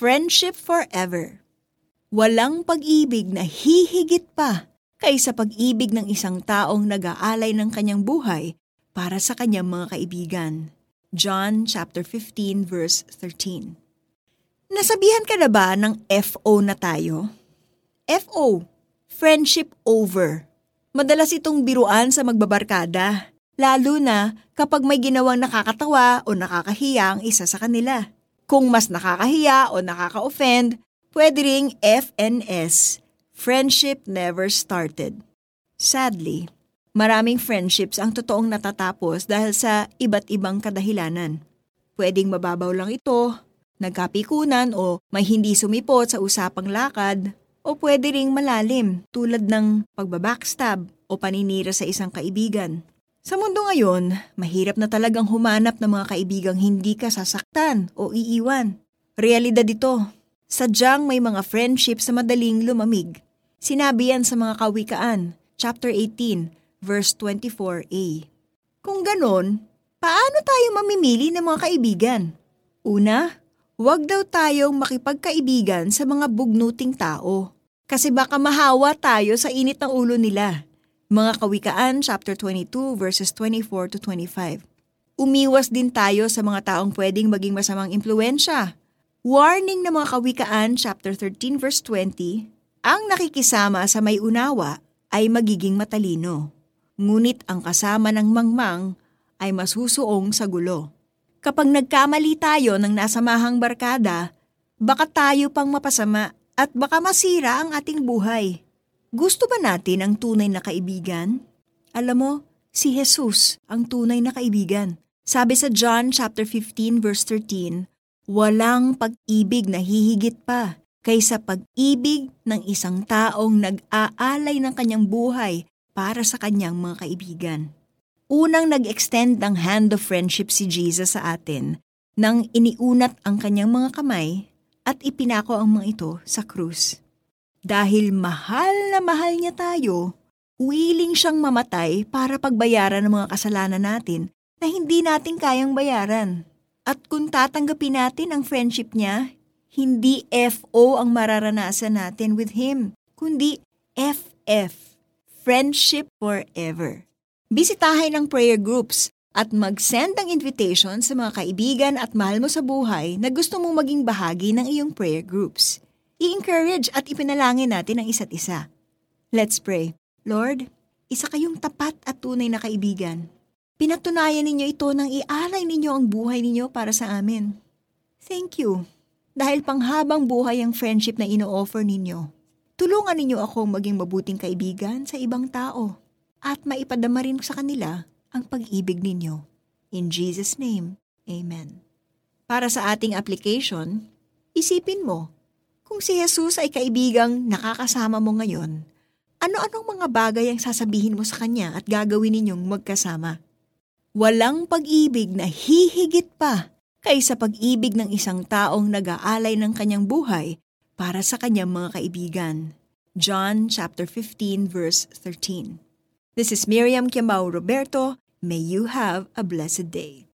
friendship forever. Walang pag-ibig na hihigit pa kaysa pag-ibig ng isang taong nag-aalay ng kanyang buhay para sa kanyang mga kaibigan. John chapter 15 verse 13. Nasabihan ka na ba ng FO na tayo? FO, friendship over. Madalas itong biruan sa magbabarkada, lalo na kapag may ginawang nakakatawa o nakakahiya ang isa sa kanila. Kung mas nakakahiya o nakaka-offend, pwede ring FNS, friendship never started. Sadly, maraming friendships ang totoong natatapos dahil sa iba't ibang kadahilanan. Pwedeng mababaw lang ito, nagkapikunan o may hindi sumipot sa usapang lakad, o pwede ring malalim tulad ng pagbabackstab o paninira sa isang kaibigan. Sa mundo ngayon, mahirap na talagang humanap ng mga kaibigang hindi ka sasaktan o iiwan. Realidad ito. Sadyang may mga friendships sa madaling lumamig Sinabi yan sa mga kawikaan, chapter 18, verse 24a. Kung ganon, paano tayo mamimili ng mga kaibigan? Una, huwag daw tayong makipagkaibigan sa mga bugnuting tao. Kasi baka mahawa tayo sa init ng ulo nila. Mga Kawikaan, chapter 22, verses 24 to 25. Umiwas din tayo sa mga taong pwedeng maging masamang impluensya. Warning ng mga Kawikaan, chapter 13, verse 20, ang nakikisama sa may unawa ay magiging matalino, ngunit ang kasama ng mangmang ay masusuong sa gulo. Kapag nagkamali tayo ng nasamahang barkada, baka tayo pang mapasama at baka masira ang ating buhay. Gusto ba natin ang tunay na kaibigan? Alam mo, si Jesus ang tunay na kaibigan. Sabi sa John chapter 15 verse 13, walang pag-ibig na hihigit pa kaysa pag-ibig ng isang taong nag-aalay ng kanyang buhay para sa kanyang mga kaibigan. Unang nag-extend ng hand of friendship si Jesus sa atin nang iniunat ang kanyang mga kamay at ipinako ang mga ito sa krus. Dahil mahal na mahal niya tayo, willing siyang mamatay para pagbayaran ng mga kasalanan natin na hindi natin kayang bayaran. At kung tatanggapin natin ang friendship niya, hindi FO ang mararanasan natin with Him, kundi FF, Friendship Forever. Bisitahin ang prayer groups at mag-send ng invitation sa mga kaibigan at mahal mo sa buhay na gusto mong maging bahagi ng iyong prayer groups. I-encourage at ipinalangin natin ang isa't isa. Let's pray. Lord, isa kayong tapat at tunay na kaibigan. Pinatunayan ninyo ito nang ialay ninyo ang buhay ninyo para sa amin. Thank you dahil panghabang buhay ang friendship na ino-offer ninyo. Tulungan ninyo ako maging mabuting kaibigan sa ibang tao at maipadama rin sa kanila ang pag-ibig ninyo. In Jesus' name, Amen. Para sa ating application, isipin mo, kung si Jesus ay kaibigang nakakasama mo ngayon, ano-anong mga bagay ang sasabihin mo sa Kanya at gagawin ninyong magkasama? Walang pag-ibig na hihigit pa kaysa pag-ibig ng isang taong nag-aalay ng kanyang buhay para sa kanyang mga kaibigan. John chapter 15 verse 13. This is Miriam Kiambao Roberto. May you have a blessed day.